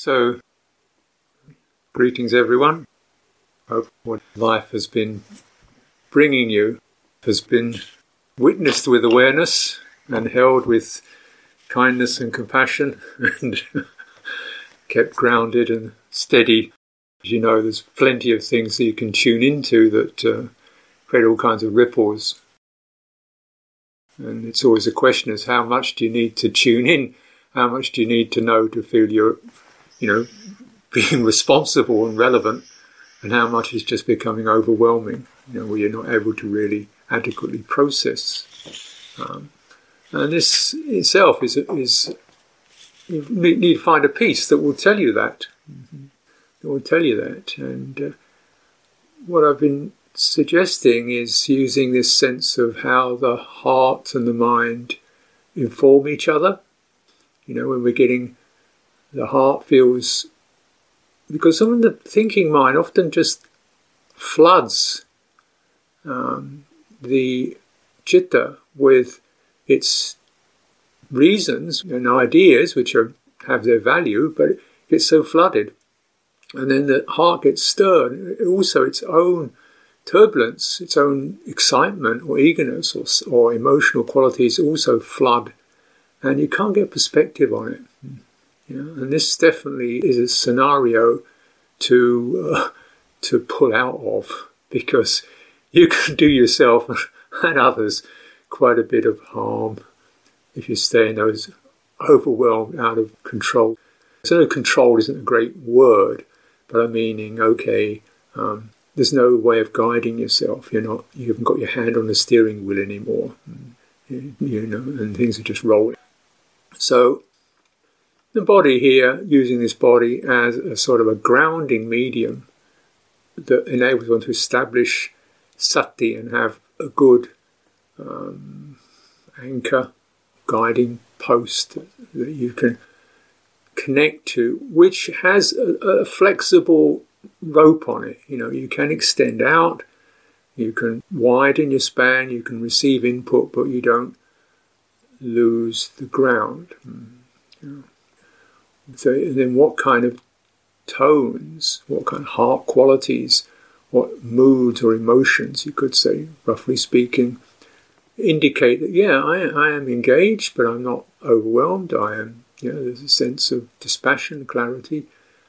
So, greetings everyone. Hope what life has been bringing you has been witnessed with awareness and held with kindness and compassion and kept grounded and steady. As you know, there's plenty of things that you can tune into that uh, create all kinds of ripples. And it's always a question is how much do you need to tune in? How much do you need to know to feel you're you know, being responsible and relevant, and how much is just becoming overwhelming, you know, where you're not able to really adequately process. Um, and this itself is, is you need to find a piece that will tell you that. Mm-hmm. That will tell you that. And uh, what I've been suggesting is using this sense of how the heart and the mind inform each other. You know, when we're getting the heart feels because some of the thinking mind often just floods um, the chitta with its reasons and ideas, which are, have their value, but it gets so flooded. And then the heart gets stirred. Also, its own turbulence, its own excitement or eagerness or, or emotional qualities also flood. And you can't get perspective on it. You know, and this definitely is a scenario to uh, to pull out of because you can do yourself and others quite a bit of harm if you stay in those overwhelmed, out of control. So control isn't a great word, but I'm meaning okay. Um, there's no way of guiding yourself. You're not. You haven't got your hand on the steering wheel anymore. You, you know, and things are just rolling. So the body here, using this body as a sort of a grounding medium that enables one to establish sati and have a good um, anchor, guiding post that you can connect to, which has a, a flexible rope on it. You know, you can extend out, you can widen your span, you can receive input, but you don't lose the ground. Mm, know. So then what kind of tones, what kind of heart qualities, what moods or emotions, you could say, roughly speaking, indicate that, yeah, I, I am engaged, but I'm not overwhelmed. I am, you know, there's a sense of dispassion, clarity,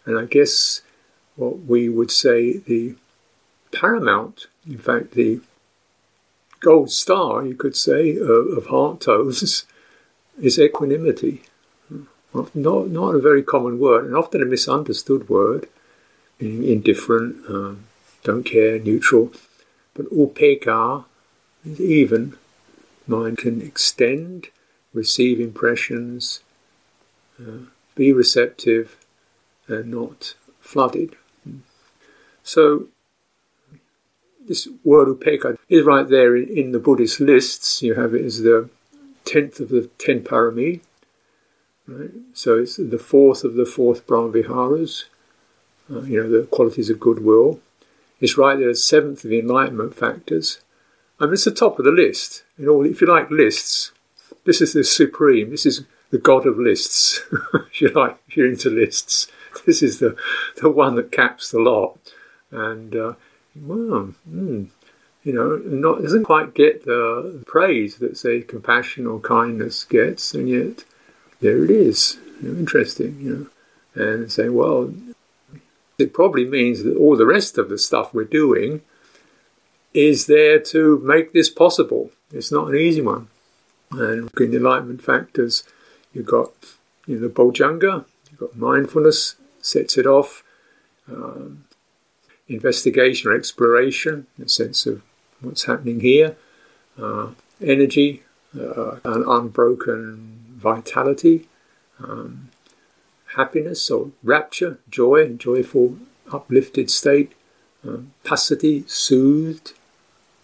and I guess what we would say the paramount, in fact, the gold star, you could say, of, of heart tones is equanimity not, not a very common word, and often a misunderstood word, indifferent, um, don't care, neutral. But upekkha is even. Mind can extend, receive impressions, uh, be receptive, and not flooded. So, this word upekkha is right there in, in the Buddhist lists. You have it as the tenth of the ten parami, Right? So it's the fourth of the fourth Brahmaviharas, uh, you know, the qualities of goodwill. It's right there as seventh of the enlightenment factors. I mean, it's the top of the list. In all, if you like lists, this is the supreme. This is the god of lists. if you like, if you're into lists, this is the the one that caps the lot. And uh, mm, you know, not doesn't quite get the praise that say compassion or kindness gets, and yet there it is. Interesting, you know. And say, well, it probably means that all the rest of the stuff we're doing is there to make this possible. It's not an easy one. And in the enlightenment factors, you've got you know, the bojjhanga, you've got mindfulness, sets it off, um, investigation or exploration, in the sense of what's happening here, uh, energy, uh, an unbroken vitality, um, happiness or rapture, joy, joyful, uplifted state, um, soothed,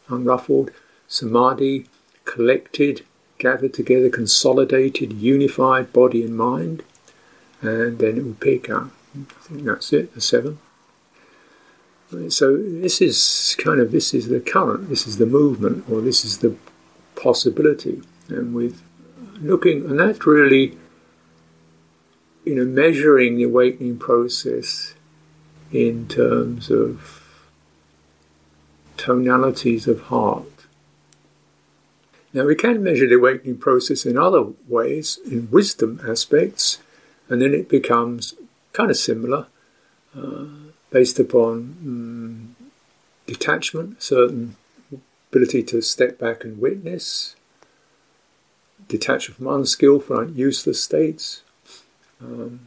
unruffled, samadhi, collected, gathered together, consolidated, unified body and mind, and then upekkha. I think that's it, the seven. So this is kind of this is the current, this is the movement, or this is the possibility, and with looking, and that's really you know, measuring the awakening process in terms of tonalities of heart. Now, we can measure the awakening process in other ways, in wisdom aspects, and then it becomes kind of similar, uh, based upon um, detachment, certain ability to step back and witness, detachment from unskillful and useless states, um,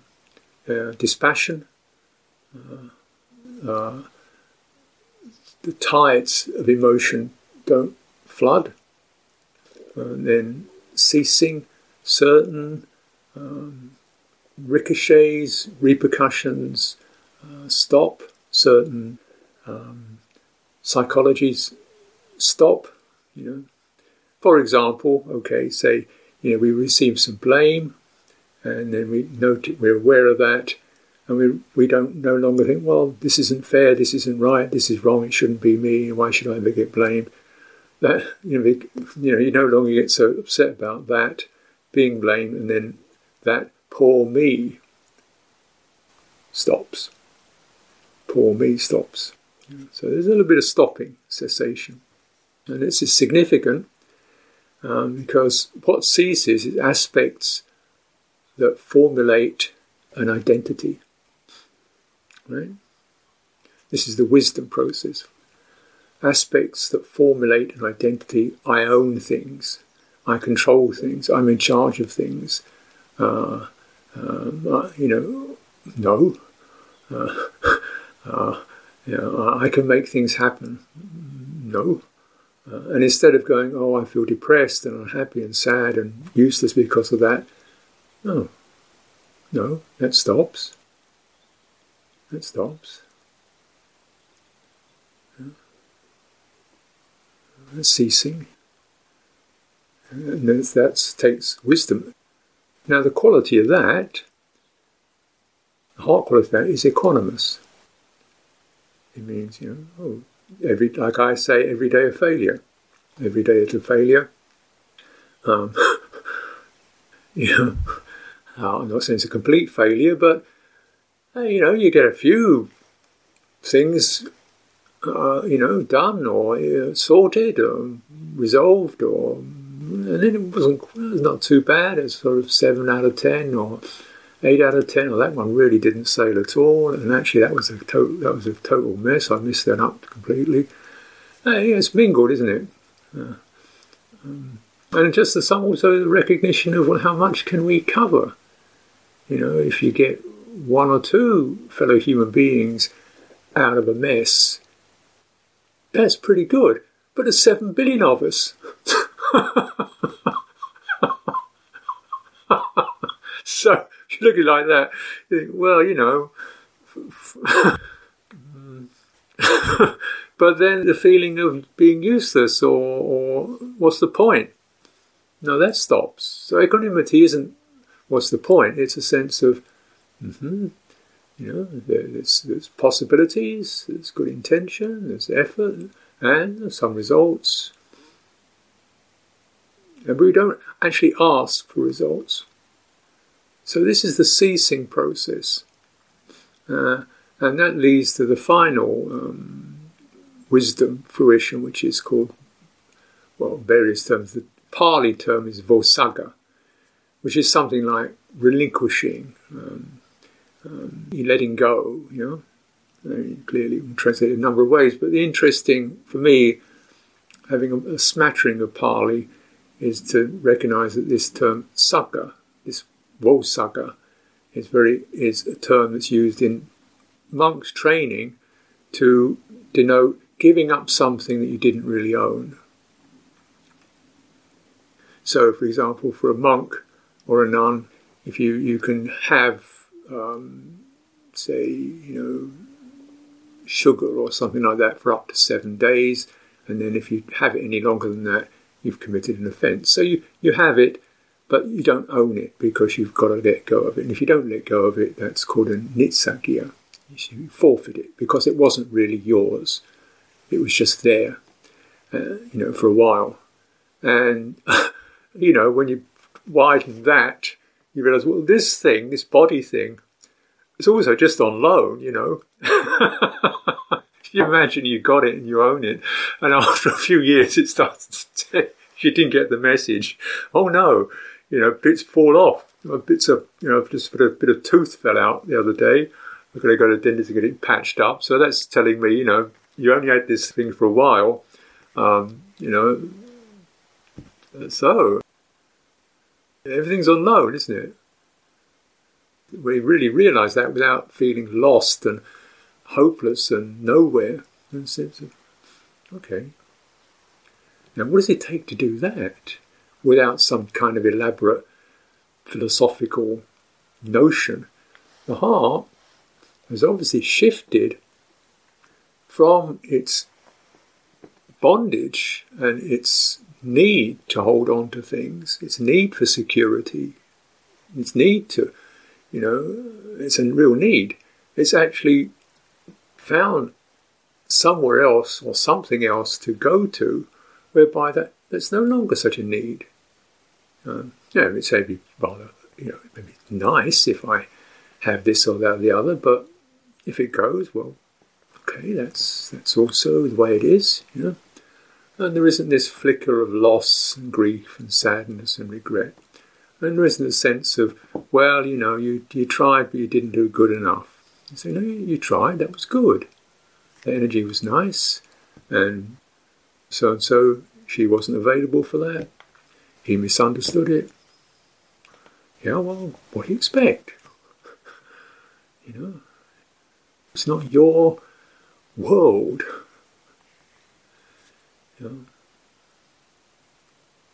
uh, dispassion, uh, uh, the tides of emotion don't flood, and then ceasing certain um, ricochets, repercussions, uh, stop certain um, psychologies, stop. You know, for example, okay, say you know we receive some blame, and then we note it, we're aware of that, and we we don't no longer think, well, this isn't fair, this isn't right, this is wrong, it shouldn't be me, why should I ever get blamed? That you know, you know, you no longer get so upset about that being blamed, and then that poor me stops. Poor me stops. So there's a little bit of stopping, cessation. And this is significant um, because what ceases is aspects that formulate an identity. Right? This is the wisdom process. Aspects that formulate an identity. I own things. I control things. I'm in charge of things. Uh, um, uh, you know, no. Uh, uh, you know, I can make things happen. No. Uh, and instead of going, oh, I feel depressed and unhappy and sad and useless because of that, no. No, that stops. That stops. Yeah. Ceasing. And that takes wisdom. Now, the quality of that, the heart quality of that, is equanimous. It means, you know, oh, every, like I say, every day a failure. Every day it's a failure. Um, you know, I'm not saying it's a complete failure, but you know, you get a few things, uh, you know, done or uh, sorted or resolved, or and then it wasn't it was not too bad. It's sort of seven out of ten or eight out of ten. Or that one really didn't sail at all, and actually that was a total that was a total mess. I missed that up completely. Uh, yeah, it's mingled, isn't it? Uh, um, and just the some also the recognition of well, how much can we cover? You know, if you get one or two fellow human beings out of a mess, that's pretty good. But there's seven billion of us. so you look at it like that, well, you know. but then the feeling of being useless or, or what's the point? No, that stops. So equanimity isn't what's the point? It's a sense of, mm-hmm, you know, there's, there's possibilities, there's good intention, there's effort, and some results. And we don't actually ask for results. So this is the ceasing process. Uh, and that leads to the final um, wisdom fruition, which is called, well, various terms. The Pali term is Vossagga which is something like relinquishing, um, um, letting go, you know. Mean, clearly, translated a number of ways, but the interesting for me, having a, a smattering of Pali, is to recognize that this term sagga, vossagga, is very is a term that's used in monks training to denote giving up something that you didn't really own. So, for example, for a monk, or a nun, if you, you can have, um, say, you know, sugar or something like that for up to seven days, and then if you have it any longer than that, you've committed an offence. So you, you have it, but you don't own it because you've got to let go of it. And if you don't let go of it, that's called a nissaggiya. You forfeit it because it wasn't really yours. It was just there, uh, you know, for a while. And, you know, when you widen that, you realise, well, this thing, this body thing, is also just on loan, you know. you imagine you got it and you own it, and after a few years it starts to, you didn't get the message. Oh no, you know, bits fall off. Bits of, you know, just a bit of, tooth fell out the other day. I've got to go to the dentist to get it patched up. So that's telling me, you know, you only had this thing for a while. Um, you know, so everything's on loan, isn't it? We really realise that without feeling lost and hopeless and nowhere. And okay. Now, what does it take to do that without some kind of elaborate philosophical notion? The heart has obviously shifted from its bondage and its need to hold on to things, its need for security, its need to, you know, it's a real need. It's actually found somewhere else or something else to go to whereby that there's no longer such a need. Um, yeah, it's maybe rather, you know, maybe nice if I have this or that or the other, but if it goes, well, okay, that's that's also the way it is, you know. And there isn't this flicker of loss and grief and sadness and regret. And there isn't a sense of, well, you know, you, you tried but you didn't do good enough. You say, no, you tried, that was good. The energy was nice, and so and so, she wasn't available for that. He misunderstood it. Yeah, well, what do you expect? you know, it's not your world. You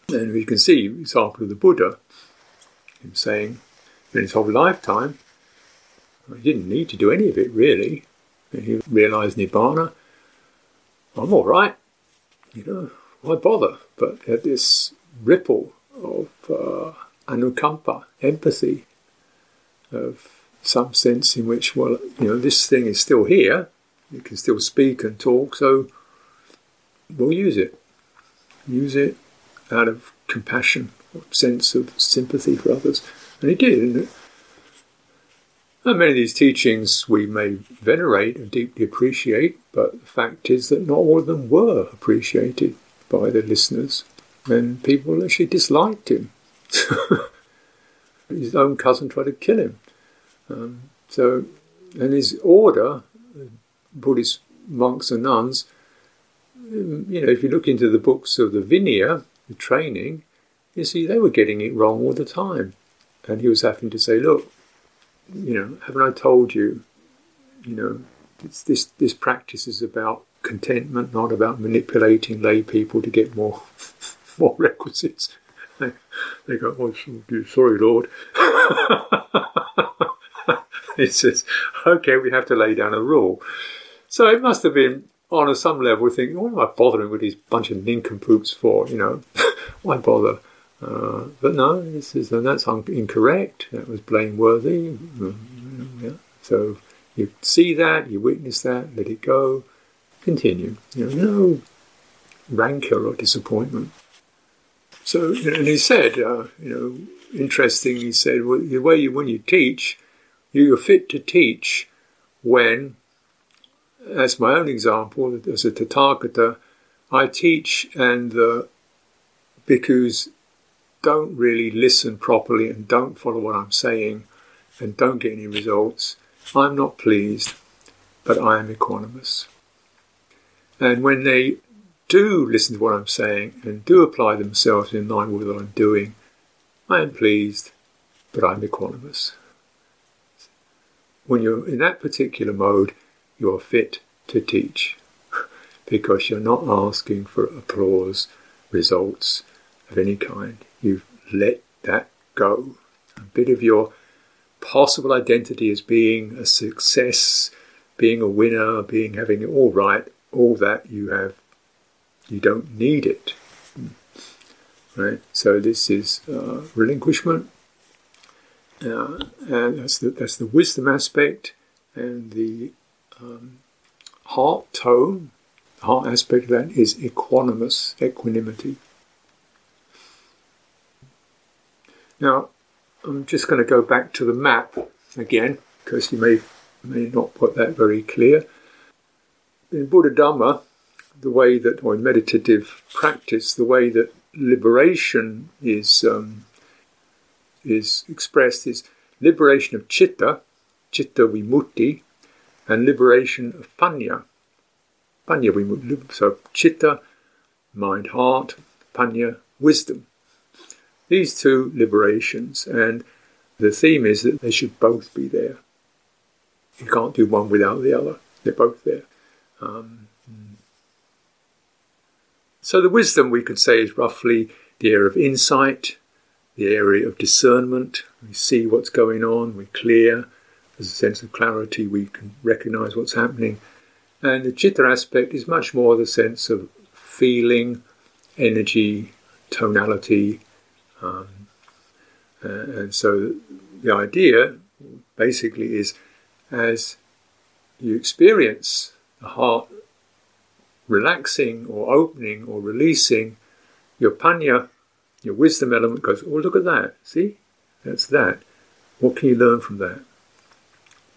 know? And we can see, example of the Buddha, him saying in his whole lifetime, he didn't need to do any of it really. And he realized Nibbana. I'm all right, you know, why bother? But had this ripple of uh, anukampa, empathy, of some sense in which, well, you know, this thing is still here, you can still speak and talk, so we'll use it. Use it out of compassion, sense of sympathy for others. And he did. And many of these teachings we may venerate and deeply appreciate, but the fact is that not all of them were appreciated by the listeners, and people actually disliked him. His own cousin tried to kill him. Um, so, and his order, Buddhist monks and nuns, um, you know, if you look into the books of the Vinaya, the training, you see they were getting it wrong all the time. And he was having to say, look, you know, haven't I told you, you know, this, this practice is about contentment, not about manipulating lay people to get more, more requisites. They, go, oh, sorry, Lord. He says, okay, we have to lay down a rule. So it must have been on a some level thinking, what am I bothering with these bunch of nincompoops for? You know, why bother? Uh, but no, this is and that's un- incorrect. That was blameworthy. Mm, yeah. So you see that, you witness that, let it go, continue. You know, no rancor or disappointment. So, and he said, uh, you know, interesting. He said, well, the way you when you teach, you're fit to teach when, as my own example, as a Tathagata, I teach and the bhikkhus don't really listen properly and don't follow what I'm saying and don't get any results. I'm not pleased, but I am equanimous. And when they do listen to what I'm saying and do apply themselves in line with what I'm doing, I am pleased, but I'm equanimous when you're in that particular mode, you're fit to teach because you're not asking for applause, results of any kind. You've let that go. A bit of your possible identity as being a success, being a winner, being having it all right, all that you have, you don't need it. Right? So this is uh, relinquishment uh, and that's the, that's the wisdom aspect and the um, heart tone. The heart aspect of that is equanimous, equanimity. Now, I'm just going to go back to the map again because you may may not put that very clear. In Buddha Dhamma, the way that, or in meditative practice, the way that liberation is um, is expressed is liberation of chitta, chitta vimutti, and liberation of panya, panya vimutti. So chitta, mind, heart, panya, wisdom. These two liberations, and the theme is that they should both be there. You can't do one without the other. They're both there. Um, so the wisdom we could say is roughly the area of insight, the area of discernment. We see what's going on, we're clear, there's a sense of clarity, we can recognize what's happening. And the chitta aspect is much more the sense of feeling, energy, tonality. Um, uh, and so the idea basically is as you experience the heart relaxing or opening or releasing, your panya, your wisdom element goes, oh, look at that. See? That's that. What can you learn from that?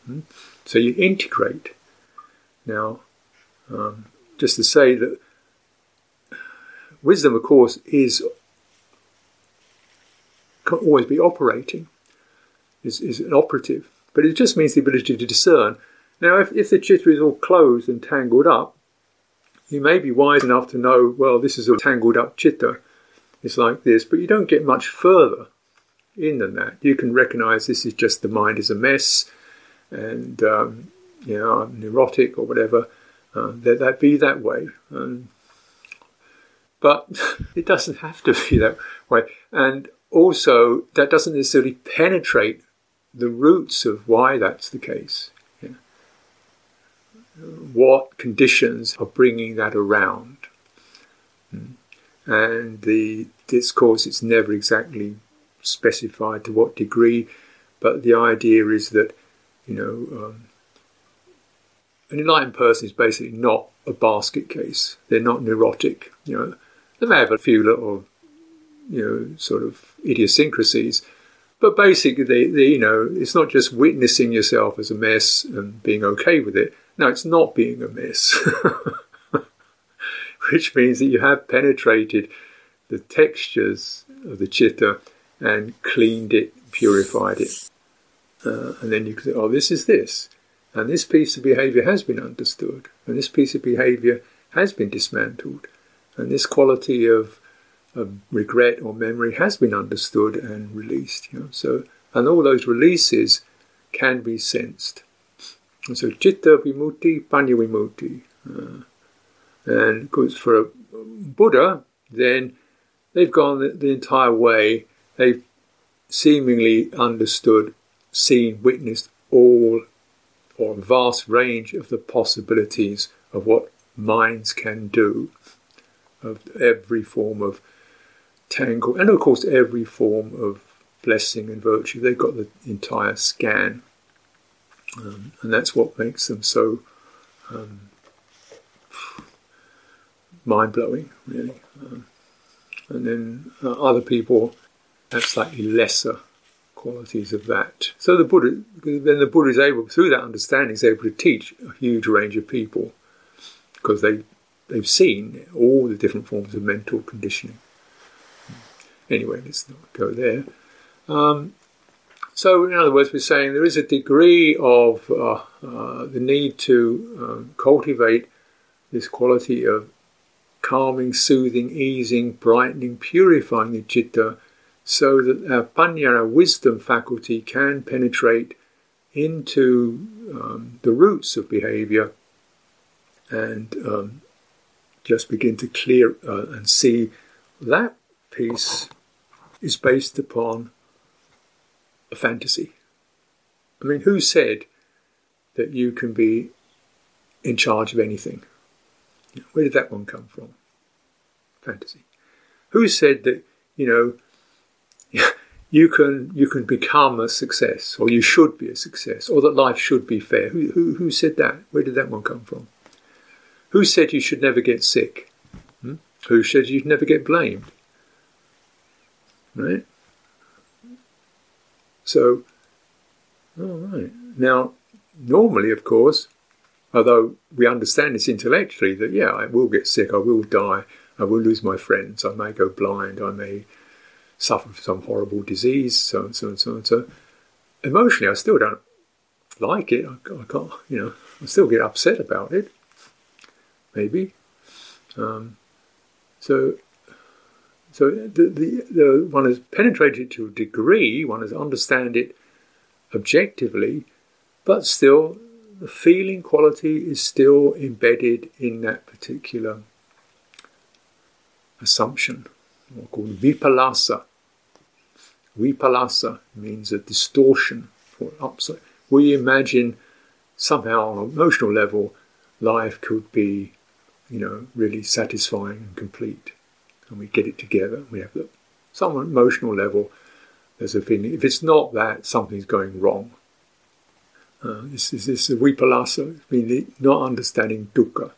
Hmm? So you integrate. Now, um, just to say that wisdom, of course, is can always be operating, is, is an operative, but it just means the ability to discern. Now, if, if the chitta is all closed and tangled up, you may be wise enough to know, well, this is a tangled up chitta. It's like this, but you don't get much further in than that. You can recognize this is just the mind is a mess and, um, you know, I'm neurotic or whatever. Uh, let that be that way. Um, but it doesn't have to be that way. And also, that doesn't necessarily penetrate the roots of why that's the case what conditions are bringing that around. Hmm. And the discourse, it's never exactly specified to what degree, but the idea is that, you know, um, an enlightened person is basically not a basket case. They're not neurotic. You know, they may have a few little, you know, sort of idiosyncrasies, but basically, they, they, you know, it's not just witnessing yourself as a mess and being okay with it. Now, it's not being amiss, which means that you have penetrated the textures of the chitta and cleaned it, purified it. Uh, and then you can say, oh, this is this. And this piece of behavior has been understood. And this piece of behavior has been dismantled. And this quality of, of regret or memory has been understood and released. You know? So, and all those releases can be sensed. So chitta vimutti, panya vimutti. Uh, and of course, for a Buddha, then they've gone the, the entire way. They've seemingly understood, seen, witnessed all or a vast range of the possibilities of what minds can do, of every form of tangle, and of course every form of blessing and virtue. They've got the entire scan. Um, and that's what makes them so um, mind blowing, really. Um, and then uh, other people have slightly lesser qualities of that. So the Buddha, then the Buddha is able, through that understanding, is able to teach a huge range of people because they they've seen all the different forms of mental conditioning. Anyway, let's not go there. Um, so, in other words, we're saying there is a degree of uh, uh, the need to um, cultivate this quality of calming, soothing, easing, brightening, purifying the citta so that our panya, our wisdom faculty, can penetrate into um, the roots of behavior and um, just begin to clear uh, and see that piece is based upon a fantasy. I mean, who said that you can be in charge of anything? Where did that one come from? Fantasy. Who said that, you know, you can you can become a success, or you should be a success, or that life should be fair? Who, who, who said that? Where did that one come from? Who said you should never get sick? Hmm? Who said you'd never get blamed? Right? So, all right. Now, normally, of course, although we understand this intellectually, that yeah, I will get sick, I will die, I will lose my friends, I may go blind, I may suffer from some horrible disease, so and so and so and so. Emotionally, I still don't like it. I, I can't, you know, I still get upset about it. Maybe. Um, so, so the, the, the one has penetrated to a degree. One has understand it objectively, but still, the feeling quality is still embedded in that particular assumption, called vipallasa. Vipallasa means a distortion or upside. We imagine somehow on an emotional level, life could be, you know, really satisfying and complete. And we get it together. We have the, some emotional level, there's a feeling. If it's not that, something's going wrong. Uh, this is this vipallasa, meaning not understanding dukkha.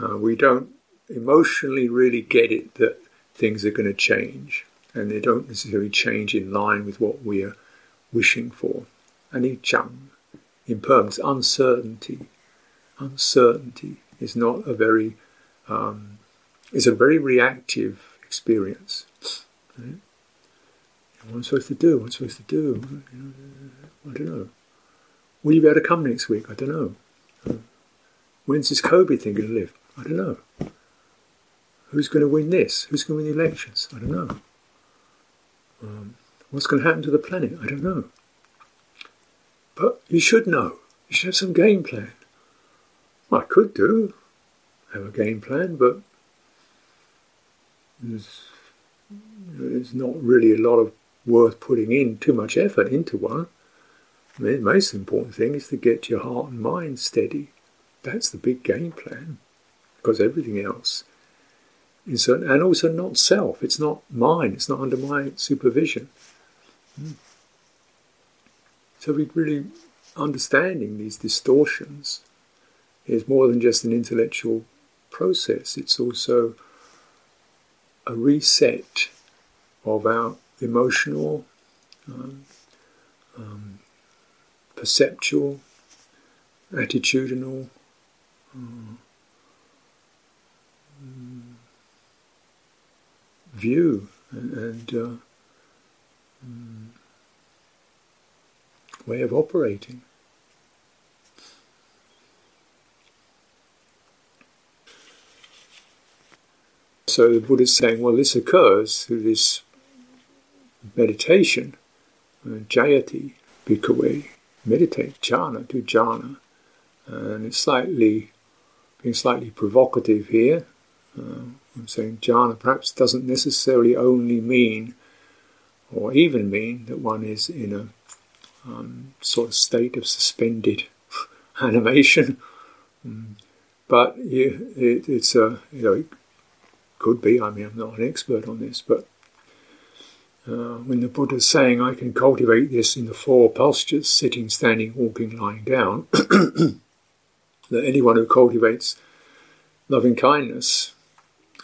Uh, we don't emotionally really get it that things are going to change, and they don't necessarily change in line with what we are wishing for. Anicca, impermanence, uncertainty. Uncertainty is not a very um, is a very reactive experience. Right? What am I supposed to do? What am I supposed to do? I don't know. Will you be able to come next week? I don't know. When's this COVID thing going to live? I don't know. Who's going to win this? Who's going to win the elections? I don't know. Um, what's going to happen to the planet? I don't know. But you should know. You should have some game plan. Well, I could do, have a game plan, but there's, there's not really a lot of worth putting in too much effort into one. I mean, the most important thing is to get your heart and mind steady. That's the big game plan, because everything else is, and also not self. It's not mine. It's not under my supervision. Hmm. So we really understanding these distortions is more than just an intellectual process. It's also a reset of our emotional, um, um, perceptual, attitudinal, um, view and, and uh, um, way of operating. So the Buddha is saying, well, this occurs through this meditation, uh, jayati, bhikkhave, meditate, jhana, do jhana. And it's slightly, being slightly provocative here. Uh, I'm saying jhana perhaps doesn't necessarily only mean, or even mean, that one is in a um, sort of state of suspended animation. Mm. But you, it, it's a, you know, could be, I mean, I'm not an expert on this, but uh, when the Buddha is saying I can cultivate this in the four postures sitting, standing, walking, lying down, that anyone who cultivates loving kindness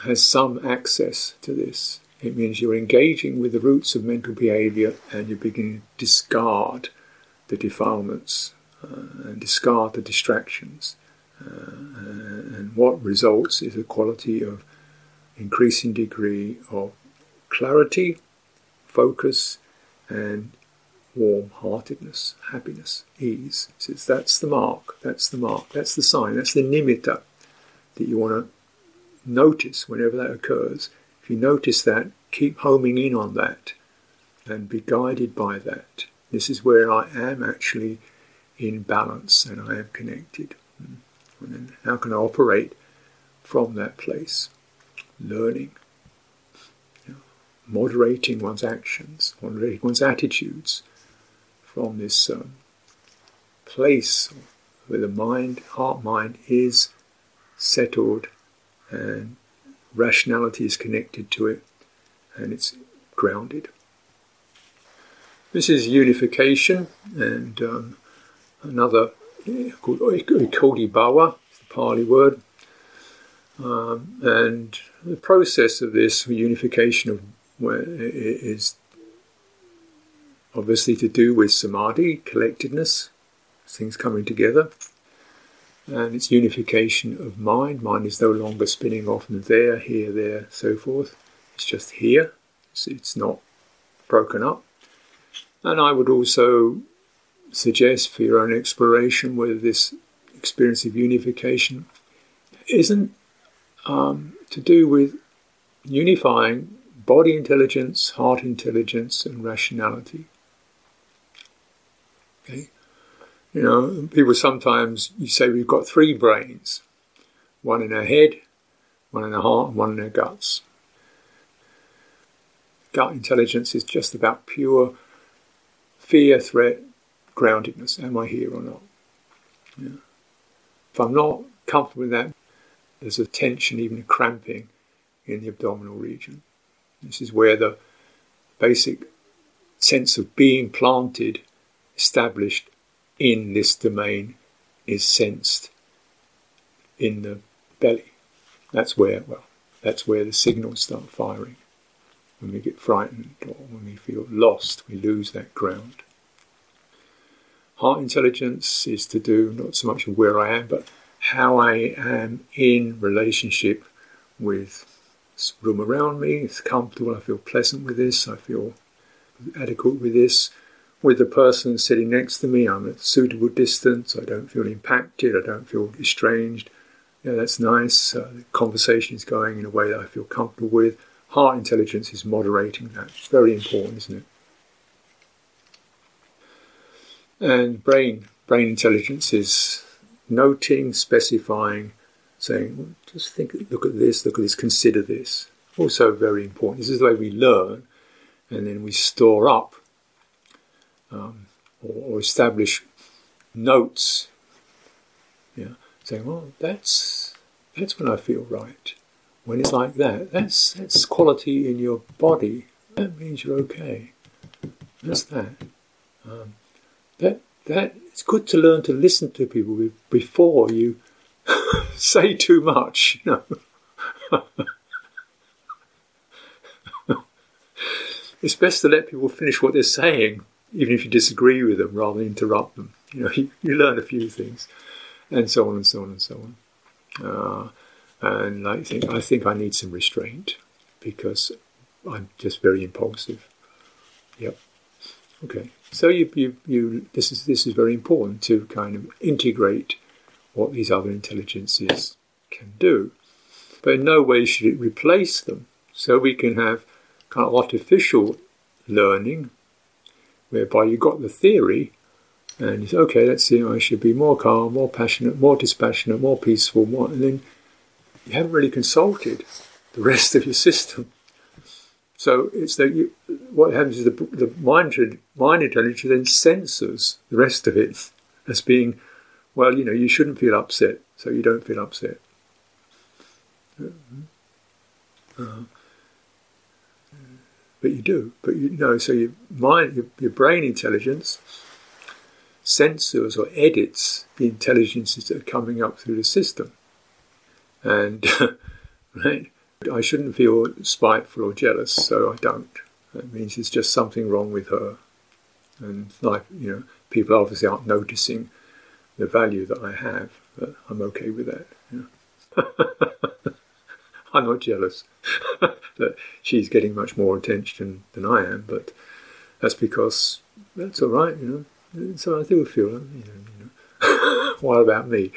has some access to this. It means you're engaging with the roots of mental behavior and you're beginning to discard the defilements uh, and discard the distractions. Uh, and what results is a quality of increasing degree of clarity, focus, and warm heartedness, happiness, ease. So that's the mark, that's the mark, that's the sign, that's the nimitta that you want to notice whenever that occurs. If you notice that, keep homing in on that and be guided by that. This is where I am actually in balance and I am connected. Hmm. And then how can I operate from that place? Learning, you know, moderating one's actions, moderating one's attitudes from this um, place where the mind, heart mind, is settled and rationality is connected to it and it's grounded. This is unification and um, another called ekodibhava, the Pali word. Um, and the process of this unification of is obviously to do with samadhi, collectedness, things coming together. And it's unification of mind. Mind is no longer spinning off and there, here, there, so forth. It's just here. It's, it's not broken up. And I would also suggest for your own exploration whether this experience of unification isn't um, to do with unifying body intelligence, heart intelligence, and rationality. Okay? You know, people sometimes you say we've got three brains one in our head, one in our heart, and one in our guts. Gut intelligence is just about pure fear, threat, groundedness. Am I here or not? Yeah. If I'm not comfortable with that, there's a tension, even a cramping in the abdominal region. This is where the basic sense of being planted, established in this domain, is sensed in the belly. That's where, well, that's where the signals start firing. When we get frightened or when we feel lost, we lose that ground. Heart intelligence is to do not so much with where I am, but how I am in relationship with this room around me. It's comfortable, I feel pleasant with this, I feel adequate with this. With the person sitting next to me, I'm at suitable distance, I don't feel impacted, I don't feel estranged. Yeah, that's nice. Uh, the conversation is going in a way that I feel comfortable with. Heart intelligence is moderating that. Very important, isn't it? And brain, brain intelligence is noting, specifying, saying, just think, look at this, look at this, consider this. Also very important. This is the way we learn, and then we store up um, or, or, establish notes. Yeah, saying, well, that's that's when I feel right. When it's like that, that's that's quality in your body. That means you're okay. That's that. Um, that that it's good to learn to listen to people before you say too much. You know. it's best to let people finish what they're saying, even if you disagree with them, rather than interrupt them. You know, you, you learn a few things, and so on and so on and so on. Uh, and I think I think I need some restraint because I'm just very impulsive. Yep. Okay. So you, you, you, this is this is very important to kind of integrate what these other intelligences can do, but in no way should it replace them. So we can have kind of artificial learning, whereby you got the theory, and you say, okay, let's see, I should be more calm, more passionate, more dispassionate, more peaceful, more, and then you haven't really consulted the rest of your system. So it's that you, what happens is the, the mind, mind intelligence then censors the rest of it as being, well, you know, you shouldn't feel upset, so you don't feel upset. Uh, but you do. But you know, so your mind, your, your brain intelligence censors or edits the intelligences that are coming up through the system. And right, I shouldn't feel spiteful or jealous, so I don't. That means there's just something wrong with her. And like, you know, people obviously aren't noticing the value that I have, but I'm okay with that. You know? I'm not jealous that she's getting much more attention than I am, but that's because that's all right, you know. So I do feel, you know, you know. what about me?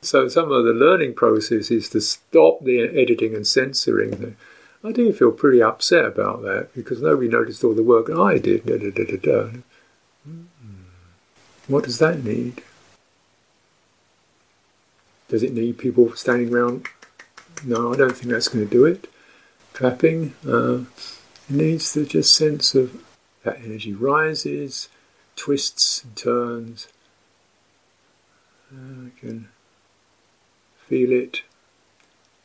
So some of the learning process is to stop the editing and censoring. I do feel pretty upset about that because nobody noticed all the work I did. Da, da, da, hmm. What does that need? Does it need people standing around? No, I don't think that's going to do it. Clapping. Uh, it needs the just sense of that energy rises, twists and turns. Uh, can feel it,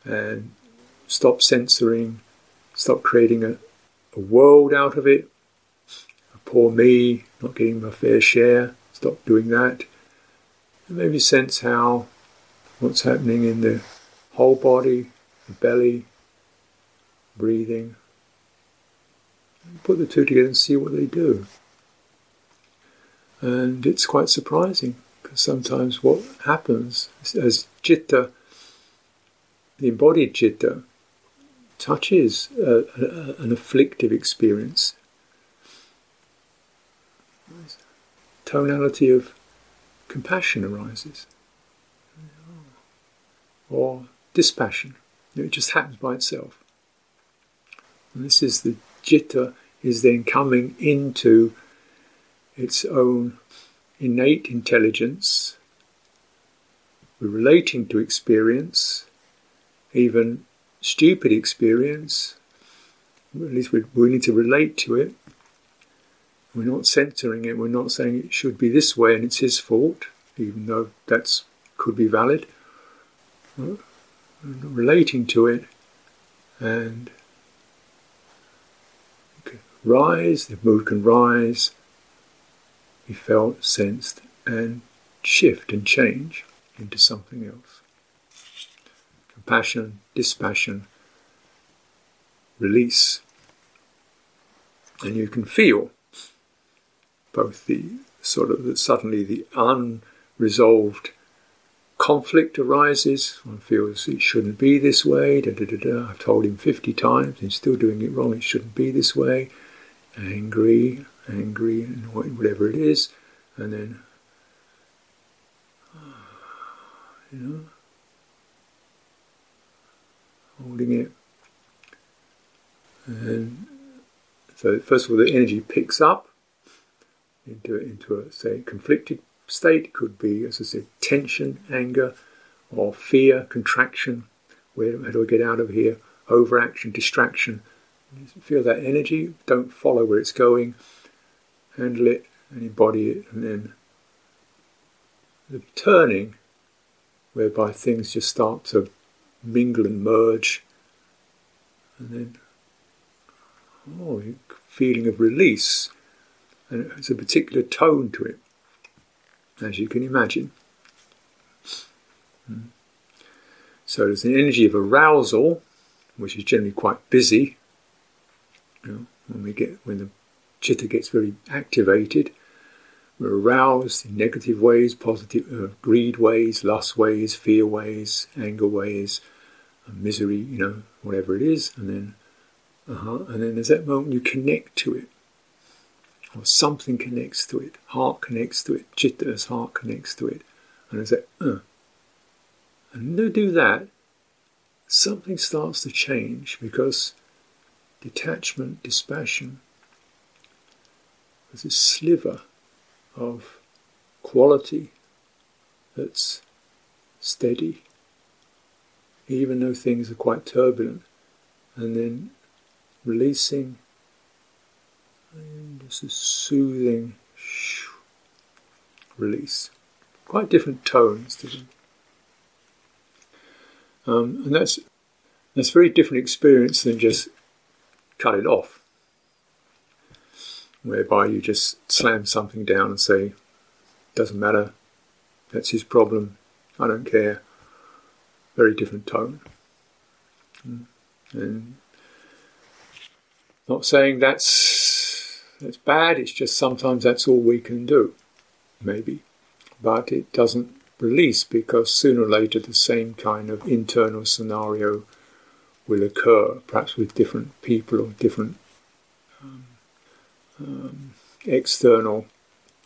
and stop censoring, stop creating a, a world out of it. A poor me, not getting my fair share, stop doing that. And maybe sense how what's happening in the whole body, the belly, breathing. Put the two together and see what they do. And it's quite surprising sometimes what happens as citta, the embodied citta, touches a, a, an afflictive experience, tonality of compassion arises, or dispassion. It just happens by itself. And this is the citta is then coming into its own innate intelligence. We're relating to experience, even stupid experience. At least we're willing to relate to it. We're not censoring it. We're not saying it should be this way and it's his fault, even though that could be valid. We're relating to it and rise, the mood can rise, felt, sensed, and shift and change into something else. Compassion, dispassion, release. And you can feel both the sort of the, suddenly the unresolved conflict arises. One feels it shouldn't be this way. Da, da, da, da. I've told him 50 times, he's still doing it wrong. It shouldn't be this way. Angry, angry, and whatever it is, and then, you know, holding it. And so, first of all, the energy picks up into, into a, say, conflicted state. Could be, as I said, tension, anger, or fear, contraction. Where how do I get out of here? Overaction, distraction. Feel that energy. Don't follow where it's going. Handle it and embody it, and then the turning, whereby things just start to mingle and merge, and then oh, feeling of release, and it's a particular tone to it, as you can imagine. Hmm. So there's an energy of arousal, which is generally quite busy. You know, when we get when the citta gets very activated, we're aroused in negative ways, positive uh, greed ways, lust ways, fear ways, anger ways, misery, you know, whatever it is, and then, uh-huh, and then there's that moment you connect to it, or something connects to it, heart connects to it, citta's heart connects to it, and there's that, uh. And when you do that, something starts to change because detachment, dispassion, there's a sliver of quality that's steady, even though things are quite turbulent, and then releasing, and just a soothing release. Quite different tones to. Um, and that's that's a very different experience than just cut it off whereby you just slam something down and say, doesn't matter, that's his problem, I don't care. Very different tone. Mm. And not saying that's that's bad, it's just sometimes that's all we can do, maybe. But it doesn't release because sooner or later the same kind of internal scenario will occur, perhaps with different people or different um, external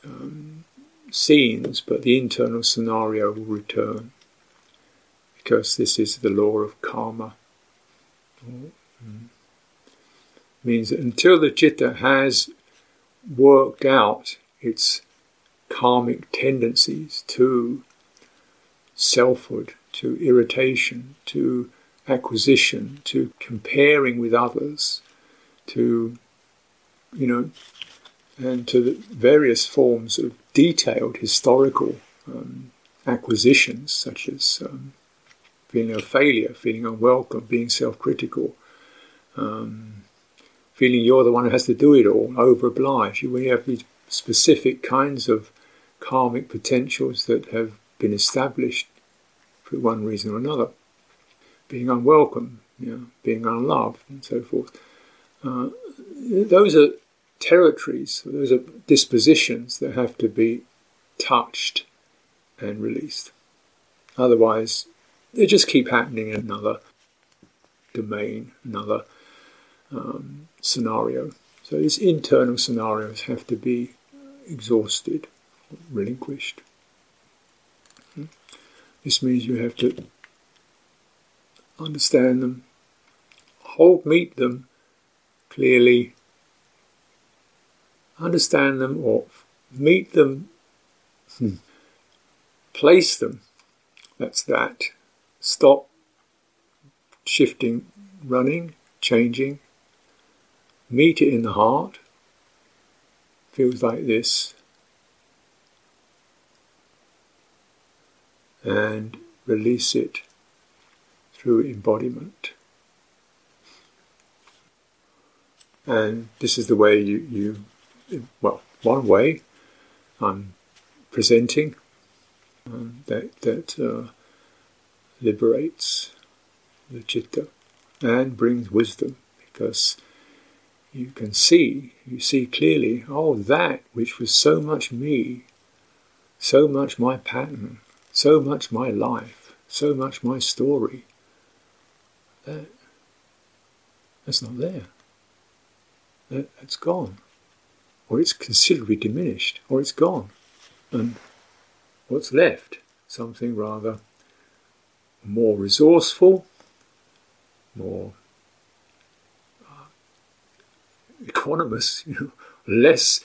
um, scenes, but the internal scenario will return because this is the law of karma. Mm. Means that until the citta has worked out its karmic tendencies to selfhood, to irritation, to acquisition, to comparing with others, to you know, and to the various forms of detailed historical um, acquisitions, such as um, feeling a failure, feeling unwelcome, being self critical, um, feeling you're the one who has to do it all, over obliged. We have these specific kinds of karmic potentials that have been established for one reason or another. Being unwelcome, you know, being unloved, and so forth. uh, those are territories, those are dispositions that have to be touched and released. Otherwise, they just keep happening in another domain, another um, scenario. So these internal scenarios have to be exhausted, relinquished. This means you have to understand them, hold, meet them clearly, understand them or meet them, hmm, place them. That's that. Stop shifting, running, changing. Meet it in the heart. Feels like this. And release it through embodiment. And this is the way you, you well, one way I'm presenting um, that, that uh, liberates the citta and brings wisdom because you can see, you see clearly, oh, that which was so much me, so much my pattern, so much my life, so much my story, that, that's not there that, that's gone. Or it's considerably diminished, or it's gone. And what's left? Something rather more resourceful, more uh, equanimous, you know, less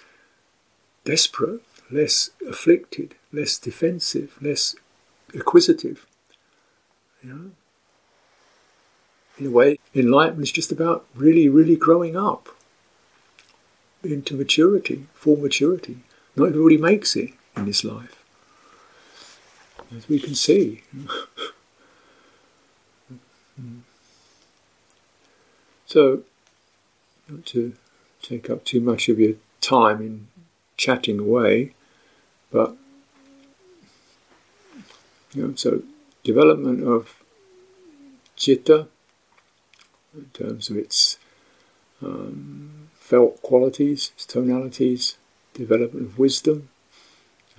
desperate, less afflicted, less defensive, less acquisitive. You know? In a way, enlightenment is just about really, really growing up into maturity, full maturity. Not everybody makes it in this life, as we can see. so, not to take up too much of your time in chatting away, but you know, so development of citta in terms of its um, felt qualities, its tonalities, development of wisdom,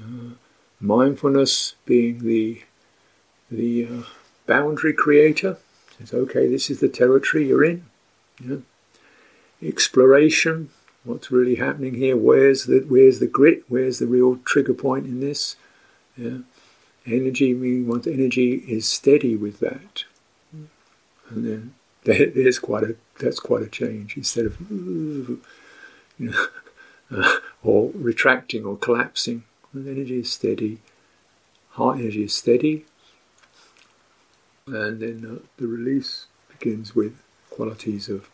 uh, mindfulness being the the uh, boundary creator. Says, okay, this is the territory you're in. Yeah. Exploration, what's really happening here? Where's the where's the grit? Where's the real trigger point in this? Yeah. Energy meaning once energy is steady with that, and then there's quite a that's quite a change. Instead of you know, uh, or retracting or collapsing, the energy is steady. Heart energy is steady, and then uh, the release begins with qualities of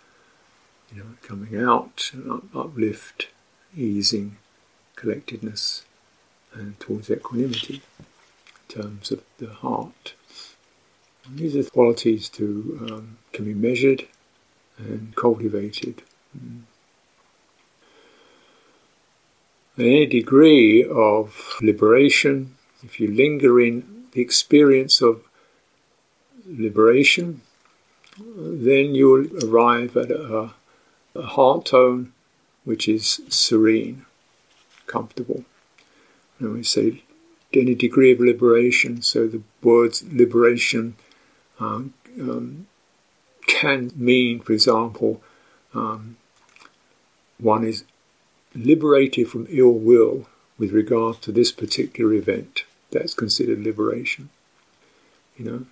you know coming out, up, uplift, easing, collectedness, and towards equanimity in terms of the heart. These are qualities to um, can be measured and cultivated. Mm. any degree of liberation, if you linger in the experience of liberation, then you'll arrive at a, a heart tone which is serene, comfortable. And we say any degree of liberation, so the words liberation um, um, can mean, for example, um, one is liberated from ill will with regard to this particular event. That's considered liberation. You know,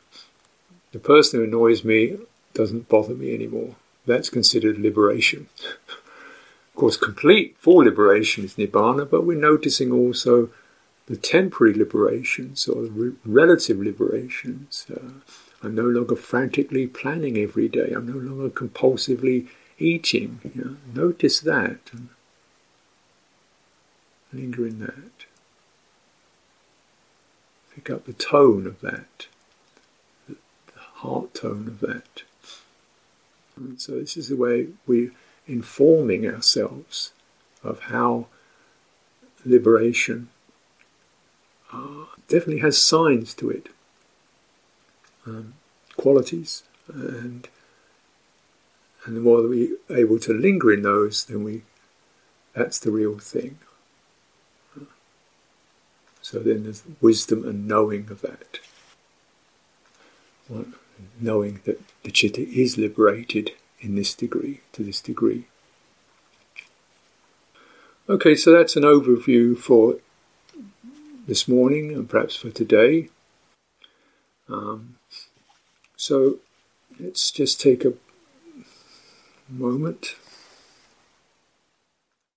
the person who annoys me doesn't bother me anymore. That's considered liberation. of course, complete full liberation is nibbana, but we're noticing also the temporary liberations or the re- relative liberations. Uh, I'm no longer frantically planning every day. I'm no longer compulsively eating. You know, notice that and linger in that. Pick up the tone of that, the heart tone of that. And so this is the way we're informing ourselves of how liberation uh, definitely has signs to it um, qualities, and And the more that we're able to linger in those, then we that's the real thing. So then there's wisdom and knowing of that. Knowing that the citta is liberated in this degree, to this degree. Okay, so that's an overview for this morning and perhaps for today. Um, so let's just take a moment.